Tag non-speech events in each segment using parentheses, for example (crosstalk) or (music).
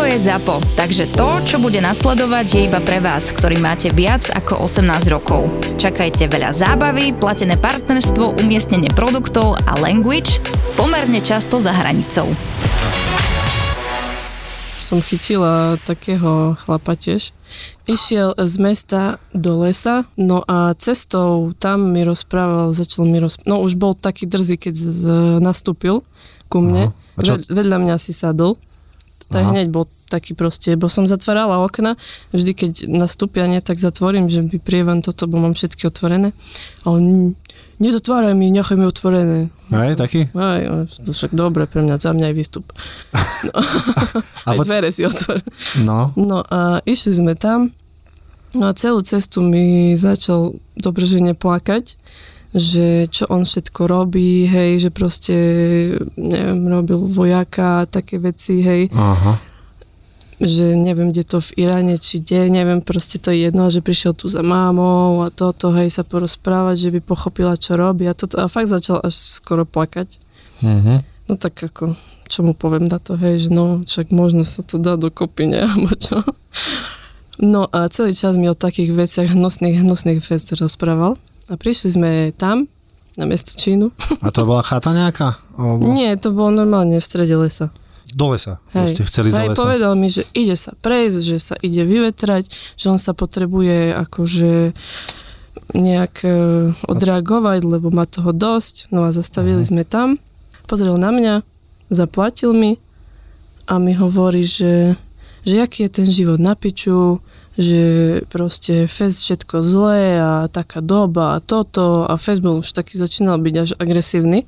Toto je ZAPO, takže to, čo bude nasledovať, je iba pre vás, ktorý máte viac ako 18 rokov. Čakajte veľa zábavy, platené partnerstvo, umiestnenie produktov a language pomerne často za hranicou. Som chytila takého chlapa tiež. Išiel z mesta do lesa, no a cestou tam mi rozprával, začal mi rozprávať, no už bol taký drzý, keď z, nastúpil ku mne, Ve, vedľa mňa si sadol tak Aha. hneď bol taký proste, bo som zatvárala okna, vždy keď nastúpia, nie, tak zatvorím, že vyprievam toto, bo mám všetky otvorené. A on, nedotváraj mi, nechaj mi otvorené. Aj, taký? Aj, to však dobre pre mňa, za mňa aj výstup. (laughs) No. aj poď... dvere si otvor. No. No a išli sme tam, no a celú cestu mi začal dobre, že neplakať že čo on všetko robí, hej, že proste, neviem, robil vojaka, také veci, hej. Aha. Že neviem, kde to v Iráne, či kde, neviem, proste to je jedno, že prišiel tu za mámou a toto, hej, sa porozprávať, že by pochopila, čo robí a toto. A fakt začal až skoro plakať. Uh-huh. No tak ako, čo mu poviem na to, hej, že no, však možno sa to dá dokopy, ne, (laughs) alebo čo. No a celý čas mi o takých veciach hnusných, hnusných vec rozprával. A prišli sme tam, na miesto Čínu. A to bola chata nejaká? Alebo... Nie, to bolo normálne v strede lesa. Do lesa? Hej. Ste chceli Hej, do lesa? povedal mi, že ide sa prejsť, že sa ide vyvetrať, že on sa potrebuje akože nejak e, odreagovať, lebo má toho dosť. No a zastavili uh-huh. sme tam. Pozrel na mňa, zaplatil mi a mi hovorí, že, že aký je ten život na piču, že proste Fest všetko zlé a taká doba a toto a Facebook už taký začínal byť až agresívny.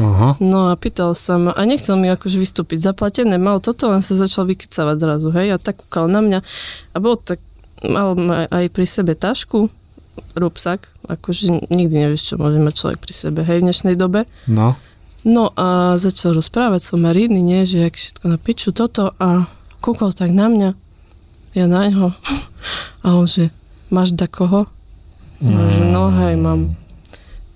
Uh-huh. No a pýtal sa ma, a nechcel mi akože vystúpiť zaplatené, mal toto, on sa začal vykecavať zrazu, hej, a tak kúkal na mňa a bol tak, mal aj pri sebe tašku, rúbsak, akože nikdy nevieš, čo môže mať človek pri sebe, hej, v dnešnej dobe. No. No a začal rozprávať som Mariny, nie, že jak všetko na piču toto a kúkol tak na mňa ja na ňo. (laughs) A on že, máš da koho? Mm. Že no hej, mám.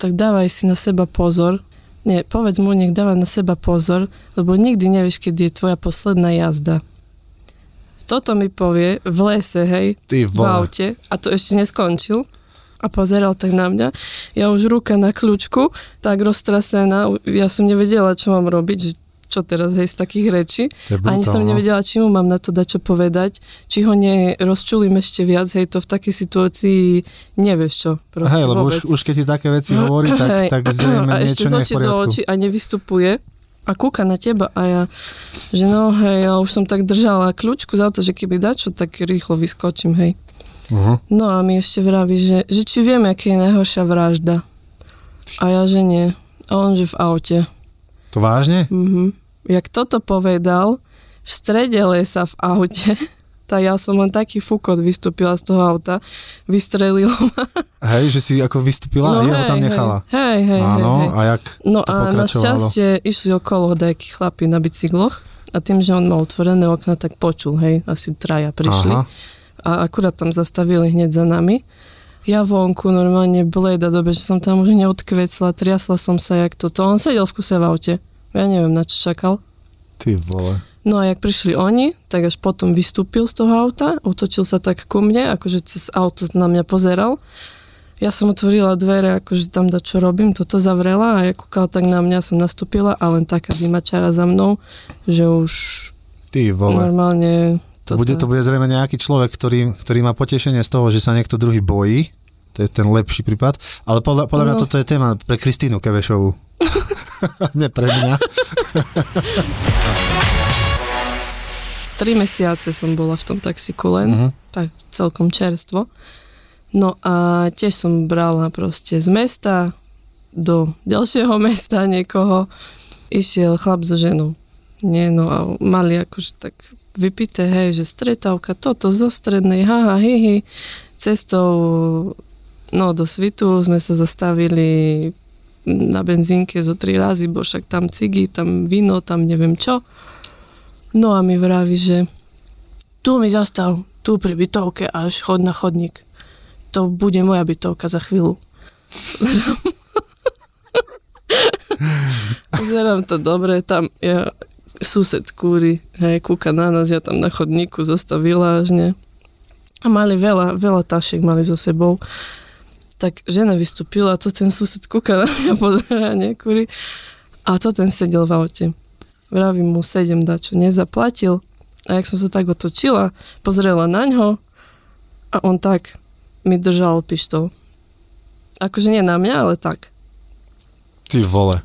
Tak dávaj si na seba pozor. Nie, povedz mu, nech dáva na seba pozor, lebo nikdy nevieš, kedy je tvoja posledná jazda. Toto mi povie v lese, hej, Ty v aute a to ešte neskončil a pozeral tak na mňa. Ja už ruka na kľúčku, tak roztrasená, ja som nevedela, čo mám robiť, že čo teraz, hej, z takých rečí. Ani som nevedela, či mu mám na to dať čo povedať, či ho nerozčulím ešte viac, hej, to v takej situácii nevieš čo. Proste hej, lebo už, už keď ti také veci hovorí, tak, hej, tak zrejme (clears throat) a niečo ešte z očí do očí a nevystupuje a kúka na teba a ja, že no hej, ja už som tak držala kľúčku za to, že keby dačo, tak rýchlo vyskočím, hej. Uh-huh. No a mi ešte vraví, že, že či vieme, aká je najhoršia vražda. A ja, že nie. A on, že v aute. To vážne? Mhm jak toto povedal, v strede lesa v aute, (laughs) tak ja som len taký fukot vystúpila z toho auta, vystrelil ma. (laughs) Hej, že si ako vystúpila no a jeho tam nechala. Hej, hej, Áno, hej, hej. a jak No to a našťastie išli okolo nejakí chlapi na bicykloch a tým, že on mal otvorené okna, tak počul, hej, asi traja prišli. Aha. A akurát tam zastavili hneď za nami. Ja vonku normálne bleda dobe, že som tam už neodkvecla, triasla som sa jak toto. On sedel v kuse v aute. Ja neviem, na čo čakal. Ty vole. No a jak prišli oni, tak až potom vystúpil z toho auta, otočil sa tak ku mne, akože cez auto na mňa pozeral. Ja som otvorila dvere, akože tam da čo robím, toto zavrela a ja kúkal tak na mňa, som nastúpila a len taká dymačara za mnou, že už Ty vole. normálne... Toto... Bude to bude zrejme nejaký človek, ktorý, ktorý má potešenie z toho, že sa niekto druhý bojí. To je ten lepší prípad. Ale podľa, podľa no. mňa toto je téma pre Kristínu Kevešovú. (laughs) Nie pre mňa. Tri mesiace som bola v tom taxiku len, uh-huh. tak celkom čerstvo. No a tiež som brala proste z mesta do ďalšieho mesta niekoho. Išiel chlap so ženou. Nie, no a mali akože tak vypité, hej, že stretávka, toto zo strednej, haha, hihi, cestou no do Svitu sme sa zastavili na benzínke zo tri razy, bo však tam cigy, tam víno, tam neviem čo. No a mi vraví, že tu mi zastav, tu pri bytovke až chod na chodník. To bude moja bytovka za chvíľu. (laughs) Zerám to dobre, tam ja sused kúri, hej, kúka na nás, ja tam na chodníku zostavila až ne. A mali veľa, veľa tašiek mali so sebou. Tak žena vystúpila a to ten sused kúka na mňa (laughs) pozera, ne, kúri. A to ten sedel v aute. Vravím mu, sedem dačo, nezaplatil. A jak som sa tak otočila, pozrela na ňo a on tak mi držal pištol. Akože nie na mňa, ale tak. Ty vole.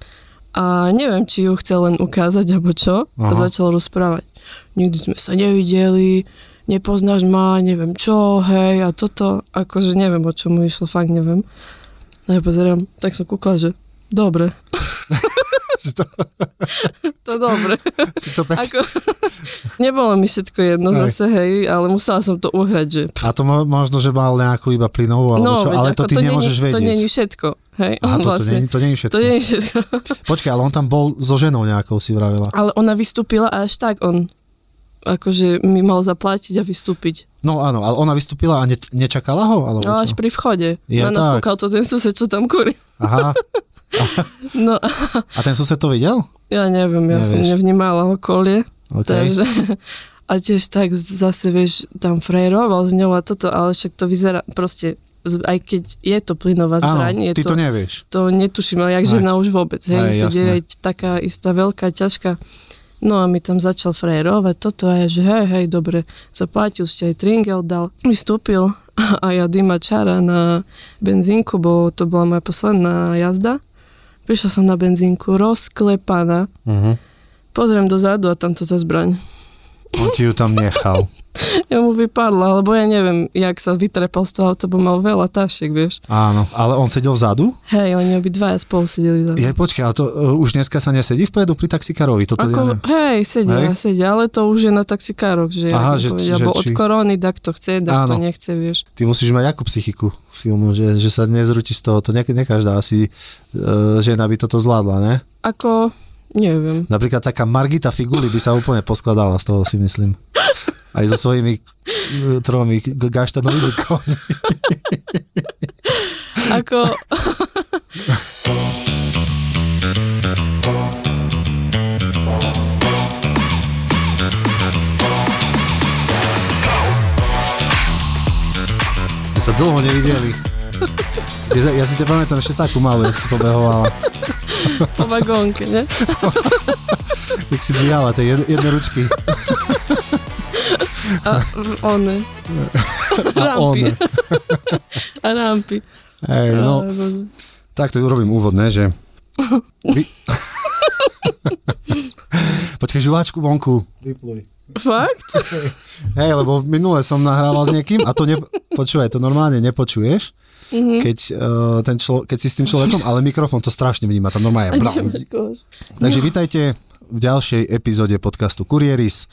A neviem, či ju chcel len ukázať, alebo čo. A Aha. začal rozprávať. Nikdy sme sa nevideli, nepoznáš ma, neviem čo, hej, a toto. Akože neviem, o čom mu išlo, fakt neviem. A ja pozerám, tak som kúkla, že dobre, (laughs) to, (laughs) to dobre. si to pek... Ako, nebolo mi všetko jedno Hej. zase, hej, ale musela som to uhrať, že... A to mo- možno, že mal nejakú iba plynovú, alebo čo, veď ale to ty není- nemôžeš vedieť. To není všetko, hej, Aha, on to, to, vlastne. nie, to nie je všetko. To nie je všetko. Počkaj, ale on tam bol so ženou nejakou, si vravela. Ale ona vystúpila a až tak on akože mi mal zaplatiť a vystúpiť. No áno, ale ona vystúpila a ne- nečakala ho? Alebo No až pri vchode. Je na nás to ten sused, čo tam kúri. Aha. (laughs) No A ten sused to videl? ja neviem, ja som Nevieš. nevnímala okolie. OK. Takže, a tiež tak zase, vieš, tam frajeroval z ňou a toto, ale však to vyzerá proste, aj keď je to plynová Áno, zbraň, je ty to, to nevieš. to netuším, ale jak žena už vôbec, hej, Aj, keď je taká istá veľká, ťažká. No a mi tam začal frajerovať toto a ja, že hej, hej, dobre, zaplatil, ešte aj tringel dal, vystúpil (laughs) a ja dýma čara na benzínku, bo to bola moja posledná jazda. Prišla som na benzínku, rozklepaná, Uh-huh. pozriem dozadu a tam to tá zbraň. On ti ju tam nechal. (laughs) Ja mu vypadla, lebo ja neviem, jak sa vytrepal z toho auta, bo mal veľa tašiek, vieš. Áno, ale on sedel vzadu? Hej, oni obidvaja spolu sedeli za Je, počkaj, ale to uh, už dneska sa nesedí vpredu pri taxikárovi? Toto Ako, ja, hej, sedia, Hej? sedia, ale to už je na taxikároch, že Aha, ja že- povedia, že alebo od či- korony, tak to chce, tak to nechce, vieš. ty musíš mať akú psychiku silnú, že, že sa nezrúti z toho. To ne, ne každá asi uh, žena by toto zvládla, ne? Ako, neviem. Napríklad taká Margita Figuli by sa úplne poskladala z toho, si myslím. Aj so svojimi uh, tromi gaštanovými koňmi. Ako, My sa dlho nevideli. Ja, ja si te pamätám ešte takú malú, jak si pobehovala. po vagónke, ne? Jak si dvíhala tie jed, jedné ručky. A one. A on. Rampy. A rampy. Hej, no, tak to urobím úvodné, že... Vy... Počkaj, žuváčku vonku. Vypluj. Fakt? Hej, lebo minule som nahrával s niekým a to ne... Počúvaj, to normálne nepočuješ, Mhm. keď, uh, ten člo... keď si s tým človekom, ale mikrofón to strašne vníma, to normálne. Takže vítajte v ďalšej epizóde podcastu Kurieris,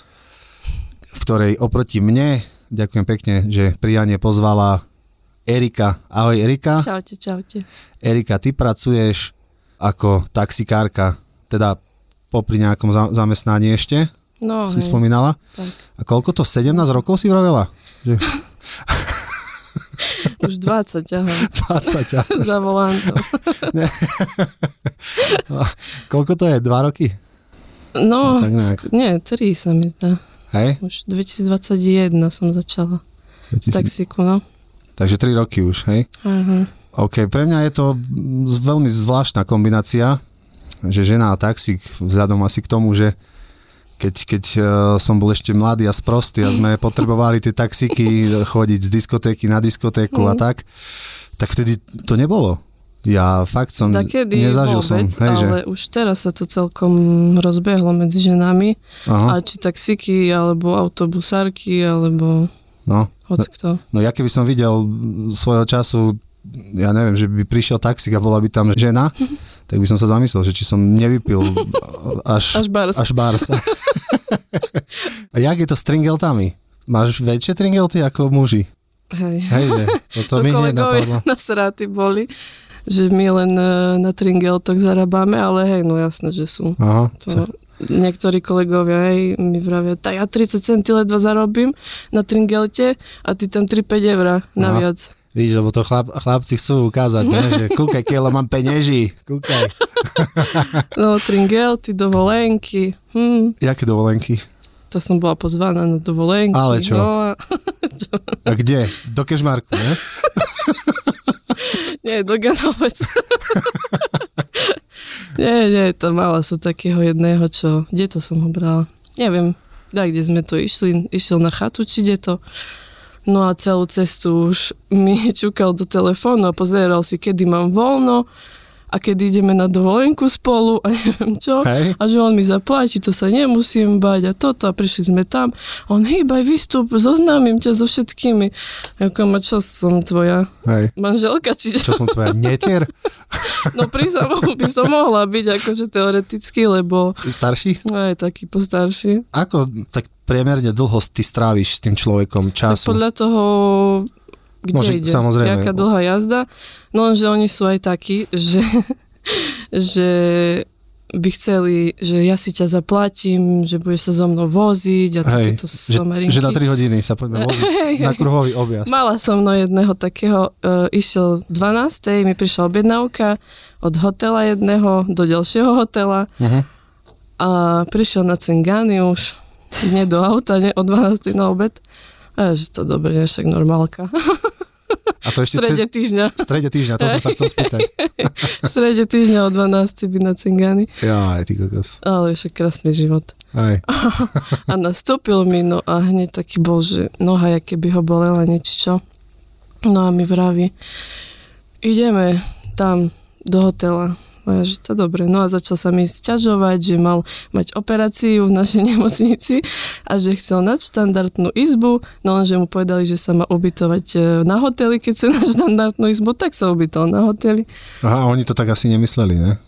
v ktorej oproti mne, ďakujem pekne, že prijanie pozvala Erika. Ahoj Erika. Čaute, čaute. Erika, ty pracuješ ako taxikárka, teda popri nejakom za- zamestnaní ešte, No, si hej, spomínala. tak. A koľko to, 17 rokov si vravela? Že (laughs) Už 20, aha. 20. a- (laughs) Za volantom. Koľko to je? 2 roky? No, tak nejak. nie, 3 sa mi zdá. Hej? Už 2021 som začala. 2000. Taxíku, no. Takže 3 roky už, hej? Aha. OK, pre mňa je to veľmi zvláštna kombinácia, že žena a taxík, vzhľadom asi k tomu, že keď, keď uh, som bol ešte mladý a sprostý a sme (laughs) potrebovali tie taxíky chodiť z diskotéky na diskotéku a Mhm. tak, tak vtedy to nebolo. Ja fakt som Takedy nezažil vôbec, som. Hej, že, ale už teraz sa to celkom rozbehlo medzi ženami. aha, A či taxíky, alebo autobusárky, alebo no, hoď kto. no ja keby som videl svojho času ja neviem, že by prišiel taxík a bola by tam žena, (laughs) tak by som sa zamyslel, že či som nevypil až, Až bars. Až bars. (laughs) a jak je to s tringeltami? Máš väčšie tringelty ako muži? Hej. Hej, že? To, to, To mi hneď napadlo. kolegovia na sráty boli, že my len e, na tringeltok zarábame, ale hej, no jasné, že sú. Aha, To, niektorí kolegovia hej, mi vravia, tak ja 30 centy ledva zarobím na tringelte a ty tam 3-5 eur naviac. Víš, lebo to chlap, chlapci chcú ukázať, ne? že kúkaj, keľo mám penieží, kúkaj. No, tringelty, dovolenky. Hm, Jaké dovolenky? to som bola pozvaná na dovolenky. Ale čo? No, a, (laughs) A kde? Do Kešmarku, ne? (laughs) nie, do Ganovec. (laughs) nie, nie, to mala som takého jedného, čo... Kde to som ho brala? Neviem, da, kde sme to išli. Išiel na chatu, či kde to. No a celú cestu už mi (laughs) čukal do telefónu a pozeral si, kedy mám voľno a kedy ideme na dovolenku spolu a (laughs) neviem čo. Hej. A že on mi zaplatí, to sa nemusím bať a toto a prišli sme tam. A on, hýbaj, vystup, zoznámim ťa so všetkými. Ako ma, čo som tvoja Hej. manželka, čiže Čo som tvoja netier? (laughs) no pri by som mohla byť akože teoreticky, lebo Starší? no, je taký postarší. Ako tak priemerne dlho ty stráviš s tým človekom Tak času? podľa toho, kde Môže- ide, samozrejme. jaká dlhá jazda. No že oni sú aj takí, že, (laughs) že by chceli, že ja si ťa zaplatím, že budeš sa so mnou voziť a Hej, takéto že, somarinky. že na 3 hodiny sa poďme (laughs) voziť na kruhový objazd. Mala som no jedného takého, uh, išiel 12. mi prišla objednávka od hotela jedného do ďalšieho hotela Uh-huh. a prišiel na Cengany už, nie do auta, nie o 12. na obed. A ja, že to dobre, nie, však normálka. A to V ešte strede cez, týždňa, v strede týždňa, to som sa chcel spýtať. v strede týždňa o 12. by na Cengany. Jaj, ty kokos. Ale však krásny život. Hej. A nastúpil mi, no a hneď taký bol, že noha, aké by ho bolela, niečo čo. No a mi vraví, ideme tam do hotela. A ja, že to dobre. No a začal sa mi sťažovať, že mal mať operáciu v našej (laughs) nemocnici a že chcel nadštandardnú izbu, no lenže mu povedali, že sa má ubytovať e, na hoteli, keď chce nadštandardnú izbu, tak sa ubytol na hoteli. Aha, oni to tak asi nemysleli, ne?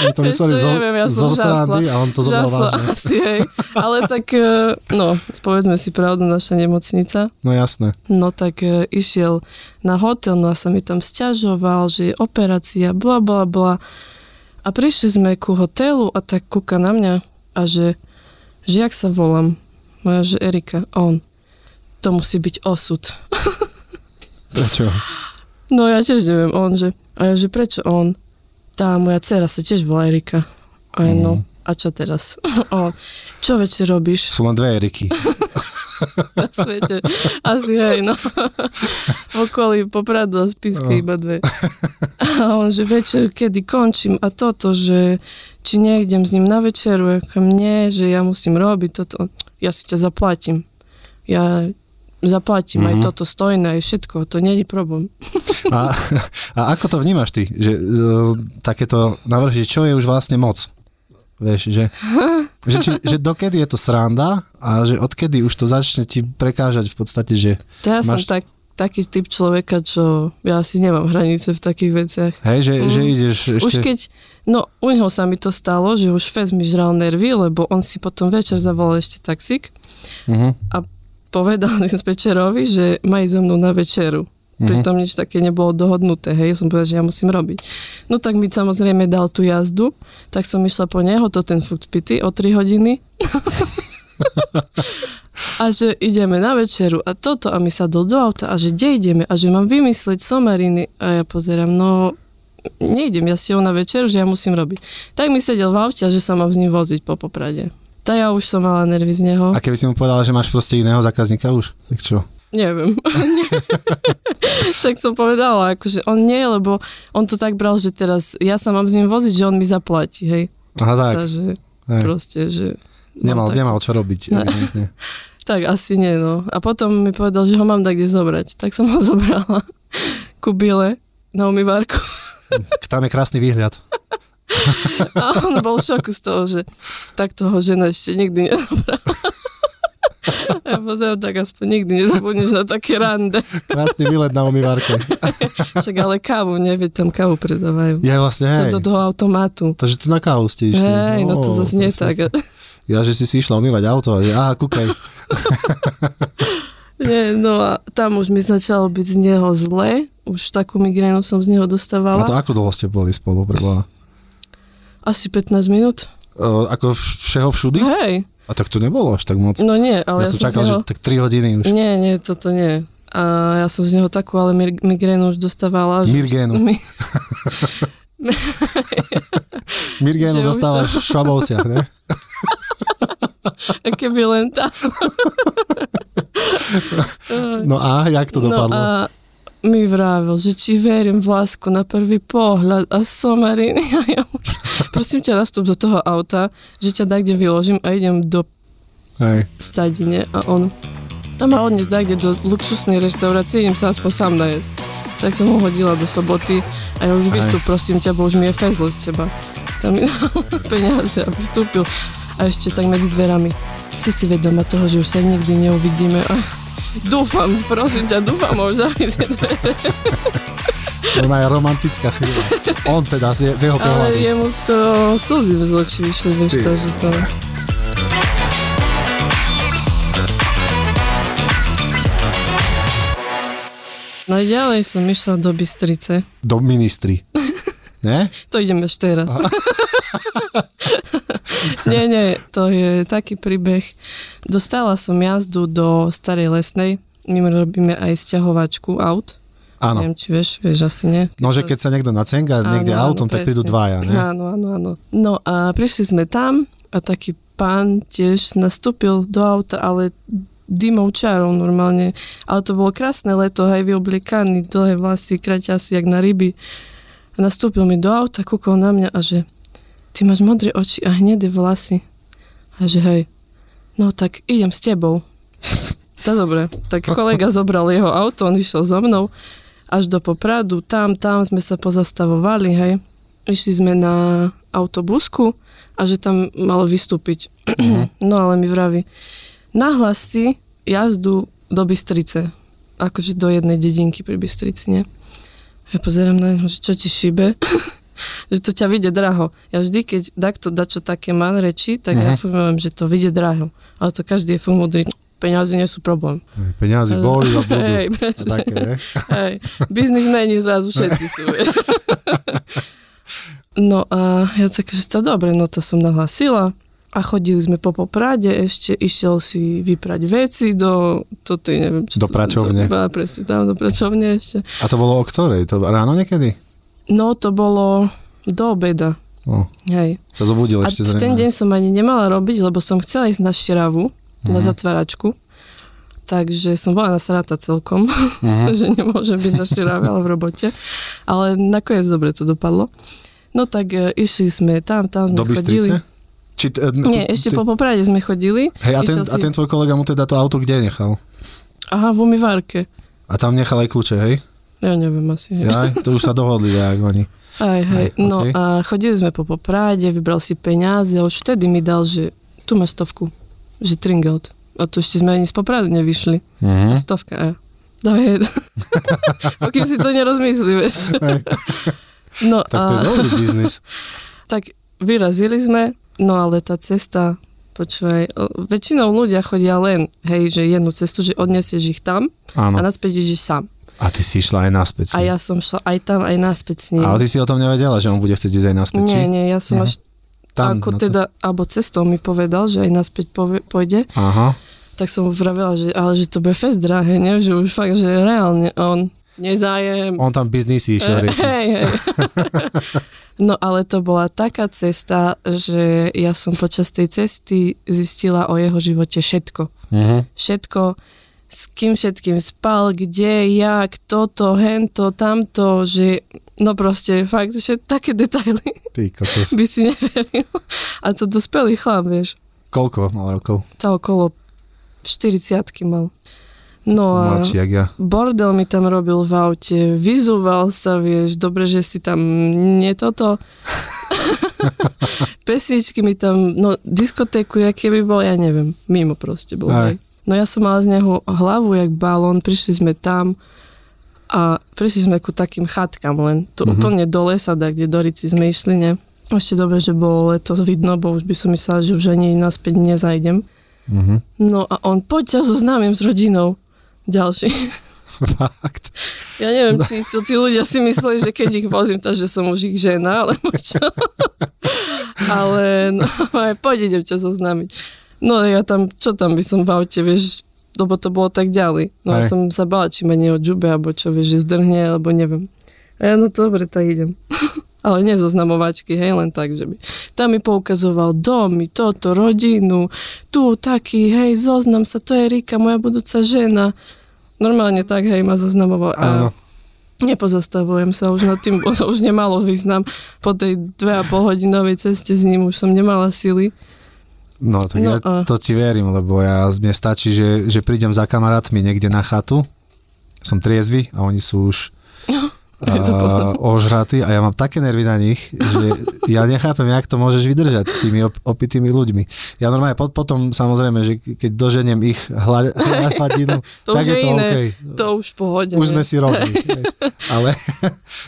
Oni to mysleli zo, neviem, ja zo som srandy a on to zobral vážne. asi, hej. Ale tak, e, no, povedzme si pravdu, naša nemocnica. No jasné. No tak e, išiel na hotel, no a sa mi tam stiažoval, že je operácia, bla bla bla. A prišli sme ku hotelu a tak kúka na mňa a že, že jak sa volám? Moja, že Erika, on. To musí byť osud. Prečo? No ja tiež neviem, on, že, a ja, že prečo on? Tá moja dcera sa tiež volá Erika. A ja, no, a čo teraz? (laughs) A on, čo večer robíš? Sú len dve Eriky. (laughs) na svete. Asi hej, no. V okolí Popradu a Spiske No. iba dve. A on, že večer, kedy končím a toto, že či nejdem s ním na večeru, ako mne, že ja musím robiť toto. Ja si ťa zaplatím. Ja zaplatím mm-hmm. aj Mhm. toto stojné, aj všetko, to je problém. A, a ako to vnímaš ty? Že uh, takéto navrh, že čo je už vlastne moc? Vieš, že, že, či, že dokedy je to sranda a že odkedy už to začne ti prekážať v podstate, že To ja som Máš- tak, taký typ človeka, čo ja asi nemám hranice v takých veciach. hej, že, Mm. že ideš ešte... Už keď, no u neho sa mi to stalo, že už fest mi žral nervy, lebo on si potom večer zavolal ešte taxík Uh-huh. Povedal (laughs) dispečerovi, že má ísť so mnou na večeru. Mhm. Pritom nič také nebolo dohodnuté, hej, som povedal, že ja musím robiť. No tak mi samozrejme dal tú jazdu, tak som išla po neho, to ten furt pity o 3 hodiny. (laughs) a že ideme na večeru a toto a my sa do, do auta a že kde ideme a že mám vymysleť somariny a ja pozerám, no nejdem, ja si ho na večeru, že ja musím robiť. Tak mi sedel v aute a že sa mám s ním voziť po Poprade. Tak ja už som mala nervy z neho. A keby si mu povedala, že máš proste iného zákazníka už, tak čo? Neviem. (laughs) Však som povedala, akože on nie, lebo on to tak bral, že teraz ja sa mám s ním voziť, že on mi zaplatí, hej. Aha, tak. Takže hej. proste, že... Nemal, no, tak, nemal čo robiť. Ne. evidentne. (laughs) tak asi nie, no. A potom mi povedal, že ho mám tak kde zobrať. Tak som ho (laughs) zobrala ku Bile na umývárku. Tam je krásny výhľad. (laughs) A on bol v šoku z toho, že tak toho žena ešte nikdy nezobrala. (laughs) Ja pozerám, tak aspoň nikdy nezabudneš na také rande. Krásny výlet na umývárke. (laughs) Však ale kávu, nevie, tam kávu predávajú. Ja vlastne, Čo hej. do toho automatu. Takže tu na kávu ste išli. Hej, no to Ó, zase nie tak. Ja, že si si išla umývať auto a že aha, kúkaj. Nie, no a tam už mi začalo byť z neho zle. Už takú migrénu som z neho A dostávala. to ako dlho ste boli spolu? Preboha? Asi 15 minút. O, ako všeho všudy? Hej. A tak to nebolo až tak moc. No nie, ale ja, ja, som čakal, neho... že tak 3 hodiny už. Nie, nie, toto nie. A ja som z neho takú, ale mir- migrénu už dostávala. že Mirgénu. Mi- Mirgénu že už dostávaš v švabovciach, ne? Keby len tá. No a jak to No dopadlo? a mi vravil, že či verím v lásku na prvý pohľad a somariny a ja prosím ťa nastup do toho auta, že ťa dá kde vyložím a idem do Hej. stadine a on tam ma odnes dá kde do luxusnej reštaurácie, idem sa aspoň sám najesť. Tak som ho hodila do soboty a ja už vystup, prosím ťa, bo už mi je fezl z teba. Tam mi (laughs) peniaze a vystúpil. A ešte tak medzi dverami. Si si vedoma toho, že už sa nikdy neuvidíme a dúfam, prosím ťa, dúfam, už zavrie dvere. Normálne romantická chvíľa. On teda z, z jeho Ale pohľadu. jemu skoro slzy z očí vyšli, vieš Ty. to, že to... No ďalej som išla do Bystrice. Do ministry. (laughs) Ne? To ideme až teraz. (laughs) nie, nie, to je taký príbeh. Dostala som jazdu do Starej Lesnej. My robíme aj sťahovačku aut. Áno. Neviem, či vieš, vieš, asi nie. No, že keď sa niekto nacenga niekde Áno, autom, áno, tak prídu presne. dvaja, ne? Áno, áno, áno. No a prišli sme tam a taký pán tiež nastúpil do auta, ale dymou čarou normálne. Ale to bolo krásne leto, aj vyobliekaný, dlhé vlasy, kraťasy, jak na ryby. A nastúpil mi do auta, kúkol na mňa a že ty máš modré oči a hnedé vlasy. A že hej, no tak idem s tebou. To (laughs) dobre, tak kolega zobral jeho auto, on išiel so mnou až do Popradu, tam, tam sme sa pozastavovali, hej. Išli sme na autobusku a že tam malo vystúpiť. (clears throat) no ale mi vraví, nahlas si jazdu do Bystrice. Akože do jednej dedinky pri Bystrici, nie? Ja pozerám na neho, že čo ti šíbe? (laughs) že to ťa vyjde draho. Ja vždy, keď takto dačo také má reči, tak ja Mhm. furt že to vyjde draho. Ale to každý je furt múdry. Peniaze nie sú problém. Peniazy boli a (laughs) budú. Hej, presne. také? (laughs) Hej, biznismeni zrazu všetci sú, vieš. No a ja tak, že to dobre, no to som nahlasila. A chodili sme po Poprade, ešte išiel si vyprať veci do, to ty neviem, čo Do to- pračovne. Do, presne, tam do pračovne ešte. A to bolo o ktorej? To ráno niekedy? No to bolo do obeda, O, hej. sa zobudil A ešte v ten deň som ani nemala robiť, lebo som chcela ísť na širavu, na Mhm. zatváračku. Takže som bola nasrata celkom, Mhm. (laughs) že nemôžem byť na širave, ale v robote. Ale nakoniec dobre to dopadlo. No tak e, išli sme tam, tam sme Do chodili. Bystrice? Či, n- Nie, ešte ty- po Poprade sme chodili. Hej, a ten, Išiel a ten tvoj kolega mu teda to auto kde nechal? Aha, v umývárke. A tam nechal aj kľúče, hej? Ja neviem asi. hej. Ja, to už sa dohodli, jak oni. Aj, hej. Aj, No okej. a chodili sme po Poprade, vybral si peniaze a už vtedy mi dal, že tu máš stovku, že Tringelt. A tu ešte sme ani z Popradu nevyšli. A Mhm. stovka, a David. Pokým si to nerozmyslí, vieš. No Tak to je a dobrý biznis. (laughs) tak vyrazili sme, no ale tá cesta, počúvaj, väčšinou ľudia chodia len, hej, že jednu cestu, že odnesieš ich tam Áno. a naspäť ideš sám. A ty si išla aj naspäť. A ja som šla aj tam, aj naspäť s ním. Ale ty si o tom nevedela, že on bude chcieť ísť aj naspäť, či? Nie, nie, ja som Mhm. až Tam, ako to. teda, alebo cestou mi povedal, že aj naspäť pôjde, Aha. tak som vravela, že ale že to bude fest drahé, ne? že už fakt, že reálne on nezájem. On tam biznisy išiel Eh, riešiť. Hej, hej. (laughs) No ale to bola taká cesta, že ja som počas tej cesty zistila o jeho živote všetko. Mhm. Všetko, s kým všetkým spal, kde, jak, toto, hento, tamto, že no proste fakt, že také detaily Ty kokos. by si neveril. A to dospelý chlap, vieš. Koľko mal rokov? To okolo 40 mal. No a ja. bordel mi tam robil v aute, vyzúval sa, vieš, dobre, že si tam nie toto. (laughs) Pesničky mi tam, no diskotéku, aké by bol, ja neviem, mimo proste bol. Aj. Hej. No ja som mala z neho hlavu jak balón, prišli sme tam a prišli sme ku takým chatkám len, tu Mhm. mm-hmm. úplne do lesa, da, kde do Rici sme išli, ne? Ešte dobre, že bolo leto vidno, bo už by som myslela, že už ani naspäť nezajdem. Mhm. No a on, poď ťa zoznámim s rodinou. Ďalší. Fakt. Ja neviem, či to tí ľudia si mysleli, že keď ich vozím, tak že som už ich žena, alebo čo. Ale no, aj poď idem ťa zoznámiť. No ja tam, čo tam by som v aute, vieš, lebo to bolo tak ďalej. No ja Hej. som sa bala, či ma neodžube, alebo čo, vieš, že zdrhne, alebo neviem. A ja, no dobre, tak idem. Ale nie zo znamovačky, hej, len tak, že by. Tam mi poukazoval domy, toto, rodinu, tu taký, hej, zoznam sa, to je Rika, moja budúca žena. Normálne tak, hej, ma zoznamoval. A nepozastavujem sa už nad tým, (laughs) už nemalo význam. Po tej dve a pol hodinovej ceste s ním už som nemala sily. No, tak No ja a- to ti verím, lebo ja, mne stačí, že, že prídem za kamarátmi niekde na chatu, som triezvy a oni sú už poznám. (laughs) (laughs) uh, ožratí a ja mám také nervy na nich, že ja nechápem, jak to môžeš vydržať s tými op- opitými ľuďmi. Ja normálne pot- potom samozrejme, že keď doženiem ich hla- hladinu, (laughs) To tak je to iné. OK. To už pohode. Už sme si rovní. (laughs) Ale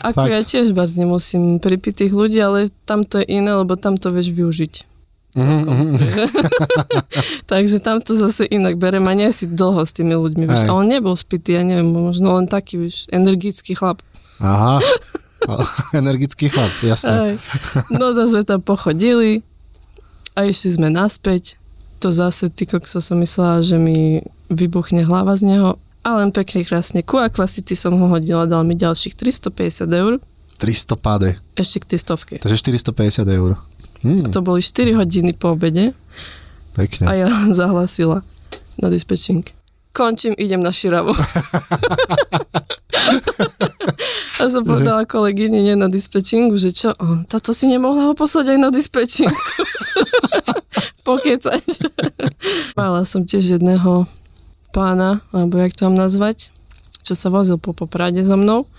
Ako fakt. ja tiež vás nemusím pripiť tých ľudí, ale tam to je iné, lebo tam to vieš využiť. Mhm, Takže tam to zase inak berem a nie si dlho s tými ľuďmi, vieš. Hej. A on nebol spitý, ja neviem, možno len taký, vieš, energický chlap. Aha, (laughs) energický chlap, jasné. Hej. No zase sme tam pochodili a išli sme naspäť. To zase, ty kokso, som myslela, že mi vybuchne hlava z neho. A len pekne, krásne. Ku Aquacity som ho hodila, dal mi ďalších 350 eur. 300 páde, Ešte k tej stovke. takže 450 eur. Hm, To boli 4 hodiny po obede pekne. a ja (laughs) zahlasila na dispečing. Končím, idem na Širavu. (laughs) a som povedala kolegyni nie na dispečingu, že čo, o, toto si nemohla ho poslať aj na dispečing. (laughs) Pokecať. Mala som tiež jedného pána, alebo jak to mám nazvať, čo sa vozil po Poprade so mnou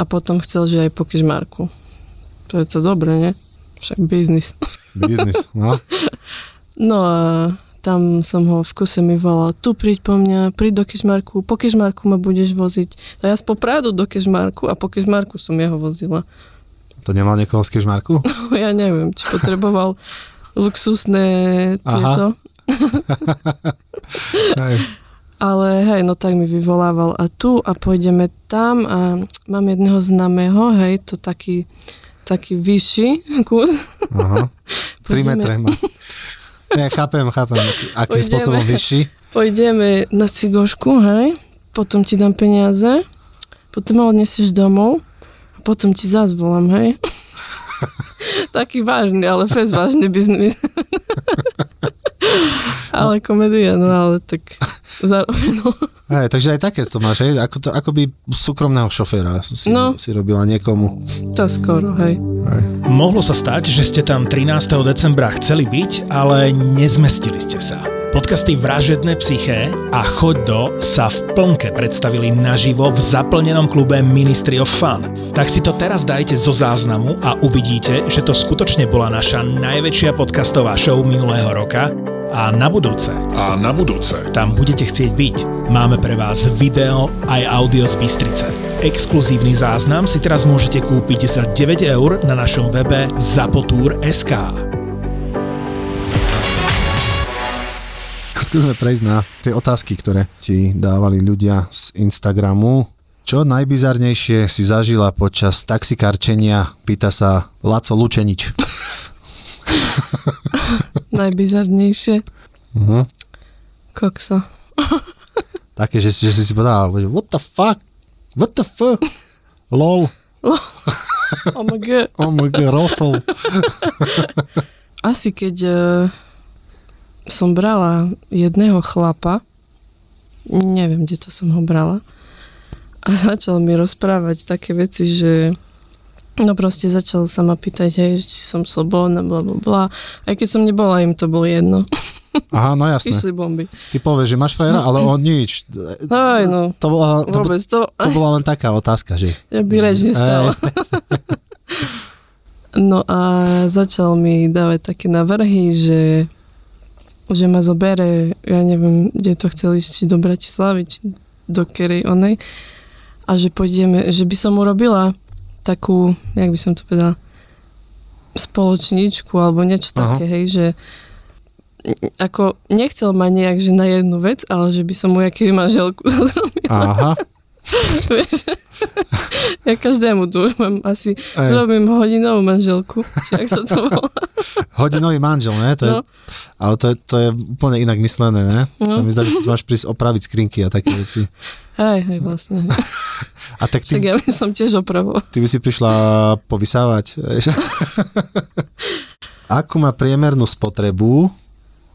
a potom chcel, že aj po Kežmarku. To je to dobre, nie? Však biznis. Biznis, no. No a tam som ho v kuse mi volal, tu príď po mňa, príď do Kežmarku, po Kežmarku ma budeš voziť. A ja z Popradu do Kežmarku a po Kežmarku som jeho vozila. To nemal niekoho z Kežmarku? (laughs) Ja neviem, či potreboval (laughs) luxusné tieto. (laughs) Ale hej, no tak mi vyvolával a tu a pôjdeme tam a mám jedného známeho, hej, to taký, taký vyšší kus. Aha. 3 Pôjdeme- metre má. Ne, chápem, chápem, akým Pôjdeme. spôsobom (laughs) vyšší. Pôjdeme na cigošku, hej, potom ti dám peniaze, potom ma odnesieš domov a potom ti zás volám, hej. (laughs) Taký vážny, ale fest vážny biznis. (laughs) ale komédia, no ale tak zároveň, no. Hej, takže aj také to máš, hej? Ako, to, ako by súkromného šoféra si, No. si robila niekomu. To skoro, hej. Mohlo sa stať, že ste tam 13. decembra chceli byť, ale nezmestili ste sa. Podcasty Vražedné psyché a Choď do sa v plnke predstavili naživo v zaplnenom klube Ministry of Fun. Tak si to teraz dajte zo záznamu a uvidíte, že to skutočne bola naša najväčšia podcastová show minulého roka a na budúce A na budúce. tam budete chcieť byť. Máme pre vás video aj audio z Bystrice. Exkluzívny záznam si teraz môžete kúpiť za 9 eur na našom webe zapotur.sk. Skúsme prejsť na tie otázky, ktoré ti dávali ľudia z Instagramu. Čo najbizarnejšie si zažila počas taxikarčenia? Pýta sa Laco Lučenič. (laughs) Najbizarnejšie. Uh-huh. Kokso. (laughs) Také, že, že si si povedala, what the fuck? What the fuck? Lol. Oh my god. (laughs) Oh my god, rofl. Asi keď uh, som brala jedného chlapa, neviem, kde to som ho brala, a začal mi rozprávať také veci, že no proste začal sa ma pýtať, hej, či som slobodná, bla bla bla. Aj keď som nebola, im to bolo jedno. Aha, no jasné. Išli bomby. Ty povieš, že máš frajera, ale on nič. Aj no, To bola, to, vôbec to, to bola len taká otázka, že... ja by reč nestala. (laughs) No a začal mi dávať také navrhy, že, že ma zobere, ja neviem, kde to chcel ísť, či do Bratislavy, či do kerej onej. A že pôjdeme, že by som urobila takú, jak by som to povedala, spoločničku alebo niečo Aha. také, hej, že ako nechcel ma nejak, že na jednu vec, ale že by som mu jaký manželku (laughs) zrobila. Aha. (laughs) Ja každému tu mám asi, Aj. robím hodinovú manželku, či ak sa to volá. (laughs) Hodinový manžel, ne? To je, No. Ale to je, to je úplne inak myslené, ne? No. Sa mi zdá, že máš prísť opraviť skrinky a také veci. Hej, hej, vlastne. (laughs) A tak ty, Však ja by som tiež opravoval. ty by si prišla povysávať. Vieš? Akú má priemernú spotrebu,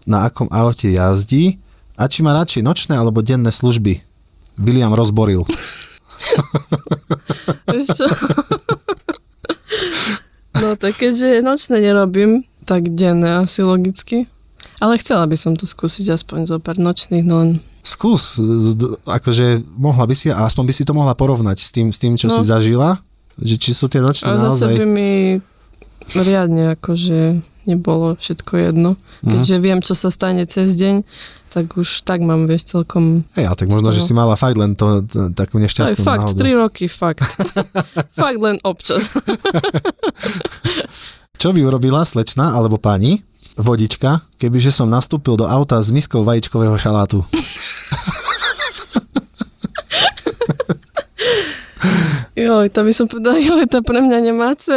na akom aute jazdí a či má radšej nočné alebo denné služby? William rozboril. No tak keďže nočné nerobím, tak denné asi logicky. Ale chcela by som to skúsiť aspoň zo pár nočných, no Skús, akože mohla by si, aspoň by si to mohla porovnať s tým, s tým čo No. si zažila, že či sú tie nočné Ale zase naozaj... by mi riadne akože nebolo všetko jedno. Mhm. Keďže viem, čo sa stane cez deň, tak už tak mám, vieš, celkom... Hej, tak možno, že si mala fakt len to, t- takú Aj nešťastnú fakt, náhodu. 3 roky, fakt. (laughs) fakt len občas. (laughs) Čo by urobila slečna alebo pani, vodička, kebyže som nastúpil do auta s miskou vajíčkového šalátu? (laughs) Joj, to by som povedala, joj, to pre mňa nemáce.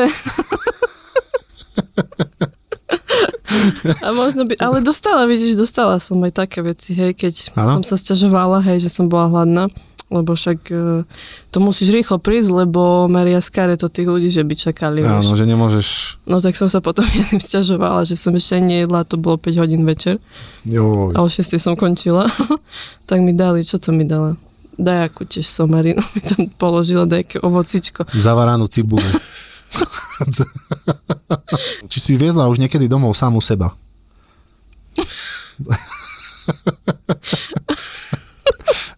A možno by, ale dostala, vidíš, dostala som aj také veci, hej, keď Áno. som sa sťažovala, hej, že som bola hladná, lebo však e, to musíš rýchlo prísť, lebo Maria skare to tých ľudí, že by čakali. Áno, že nemôžeš... No tak som sa potom (laughs) jedným sťažovala, že som ešte nejedla, to bolo 5 hodín večer Joj. a o 6 som končila. (laughs) tak mi dali, čo to mi dala? Dajakú tiež somarinu (laughs) mi tam položila, dajaké ovocičko. Zavaranú cibulu. (laughs) Či si viezla už niekedy domov samú seba? (laughs)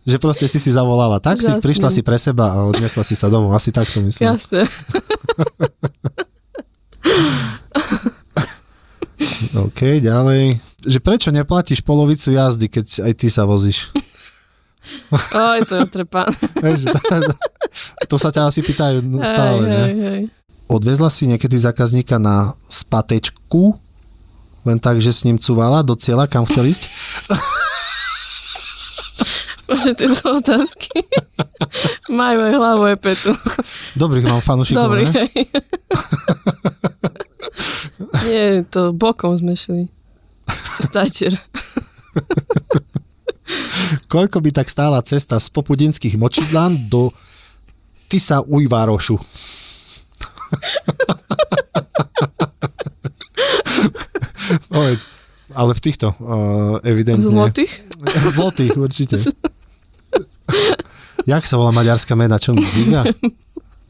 že proste si si zavolala taxík, Jasné. prišla si pre seba a odnesla si sa domov. Asi tak to myslím. Jasné. (laughs) OK, ďalej. Že prečo neplatíš polovicu jazdy, keď aj ty sa vozíš? Oj, to je trepán. To, to sa ťa asi pýtajú stále, hej, ne? hej, hej. Odvezla si niekedy zákazníka na spatečku, len tak, že s ním cúvala do cieľa, kam chcel ísť? Bože, tieto otázky. Majú aj hlavu, aj petu. Dobrých mám fanúšikov, Dobrý, ne? Nie, to bokom sme šli. Stačier. Koľko by tak stála cesta z popudinských močidlán do Tisa Ujvárošu? Povedz, ale v týchto, uh, evidentne. Zlotých? Zlotých, určite. (laughs) Jak sa volá maďarská mena? Čo mi ziga?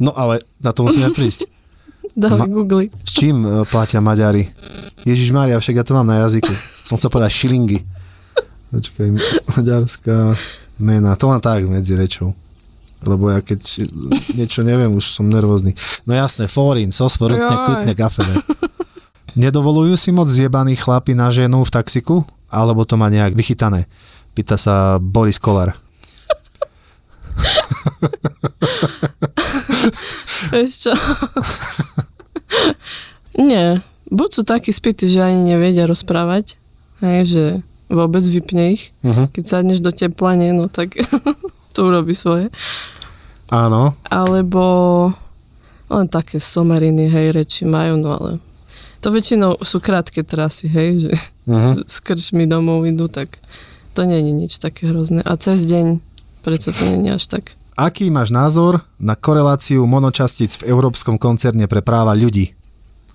No ale na to musíme prísť. Dávaj Ma- Google. S čím e, platia Maďari? Ježiš Mária, však ja to mám na jazyku. Som chcel povedať šilingy. Počkaj, maďarská mena. To len tak medzi rečou. Lebo ja keď niečo neviem, už som nervózny. No jasné, forín, sosforutne, Jaj. kutne, kafene. Nedovolujú si moc zjebaní chlapi na ženu v taxiku? Alebo to má nejak vychytané? Pýta sa Boris Kolár. Vieš čo? Nie. Buď sú takí spity, že ani nevedia rozprávať, hej, že vôbec vypne ich. Uh-huh. Keď sadneš do teplane, no tak to urobí svoje. Áno, Alebo len také somariny, hej, reči majú, no ale to väčšinou sú krátke trasy, hej, že Mhm. s, s krčmi domov idú, tak to nie je nič také hrozné. A cez deň predsa to nie je až tak. Aký máš názor na koreláciu monočastíc v Európskom koncerne pre práva ľudí?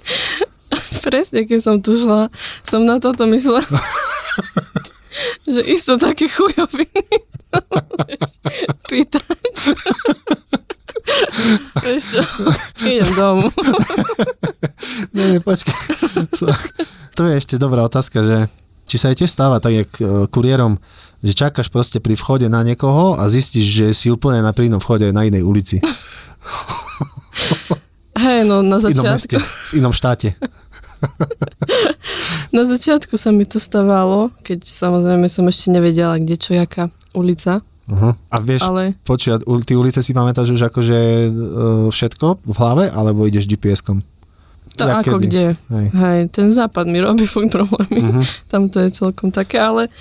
(laughs) Presne, keď som tu šla, som na toto myslela. (laughs) (laughs) že isto také chujoviny pýtať. Vieš čo, idem domov. (laughs) Nie, nie, počkaj. to je ešte dobrá otázka, že či sa aj tiež stáva tak, jak e, kuriérom, že čakáš proste pri vchode na niekoho a zistíš, že si úplne na prínom vchode na inej ulici. Hej, no na V inom meste, začiatku, v inom štáte. Na začiatku sa mi to stávalo, keď samozrejme som ešte nevedela, kde čo, jaká ulica, Uh-huh. A vieš, Ale... počuť, ty ulice si pamätáš už akože e, všetko v hlave, alebo ideš GPS-kom? to Jak ako kedy? kde. Hej. Hej, ten západ mi robí (laughs) fakt problémy. Uh-huh. Tam to je celkom také, ale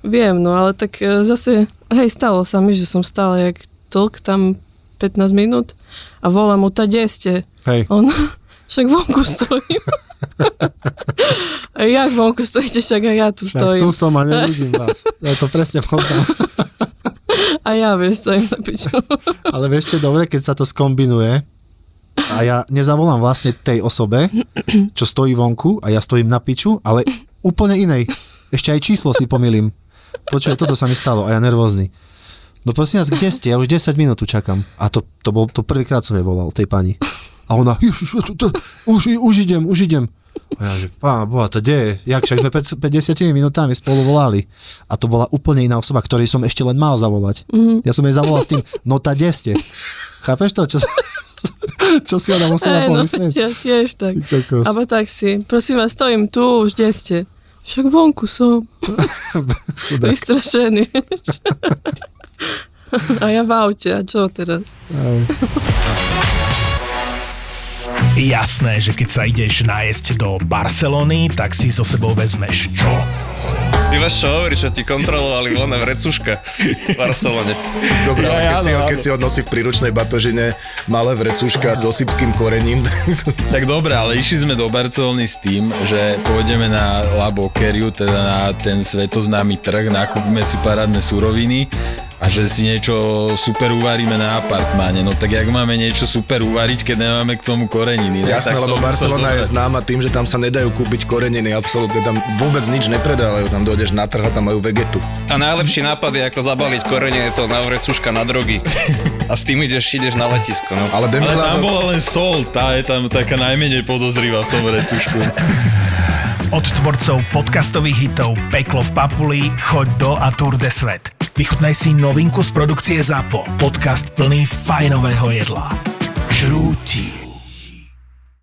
viem, no ale tak e, zase, hej, stalo sa mi, že som stále jak tlk tam 15 minút a volám mu, ta kde ste? Hej. On, (laughs) však vonku stojím. (laughs) jak vonku stojíte, však aj ja tu Však stojím. tu som a nevidím vás. Ja to presne poznám. (laughs) A ja vieš, stojím na piču. (laughs) Ale vieš čo je dobre, keď sa to skombinuje a ja nezavolám vlastne tej osobe, čo stojí vonku a ja stojím na piču, ale úplne inej. Ešte aj číslo si pomýlim. Počuj, toto sa mi stalo a ja nervózny. No prosím vás, kde ste? Ja už 10 minút tu čakám. A to, to bol, to prvýkrát som jej volal, tej pani. A ona, už, už idem, už idem. A ja, že pána boha, to kde je? Jak však sme pred 50 minútami spolu volali. A to bola úplne iná osoba, ktorej som ešte len mal zavolať. Mm-hmm. Ja som jej zavolal s tým, no tá kde ste? Chápeš to? Čo, čo si ona musela Ej, no pomyslieť? ja tiež tak. Abo tak si, prosím vás, stojím tu, už kde ste? Však vonku som. Vystrašený. (laughs) A ja v aute, a čo teraz? Jasné, že keď sa ideš nájsť do Barcelony, tak si so sebou vezmeš čo? Ty máš čo hovoriť, čo ti kontrolovali voľné vrecuška v Barcelone. Dobre, ale Ja, keď, si, áno, ho, keď si ho nosí v príručnej batožine malé vrecúška s osypkým korením, (laughs) Tak dobre, ale išli sme do Barcelony s tým, že pôjdeme na La Boqueriu, teda na ten svetoznámy trh, nakúpime si parádne suroviny a že si niečo super uvaríme na apartmáne. No tak jak máme niečo super uvariť, keď nemáme k tomu koreniny? No, jasné, lebo Barcelona je známa tým, že tam sa nedajú kúpiť koreniny, absolútne tam vôbec nič nepredávajú, tam dojdeš na trh a tam majú vegetu. A najlepší nápad je ako zabaliť korene, je to na vrecuška na drogy. A s tým ideš, ideš na letisko. No. Ale Ale tam bola len sol, tá je tam taká najmenej podozrivá v tom vrecušku. Od tvorcov podcastových hitov Peklo v Papuli, Choď do a Tour de Svet. Vychutnaj si novinku z produkcie ZAPO. Podcast plný fajnového jedla. Žrúti.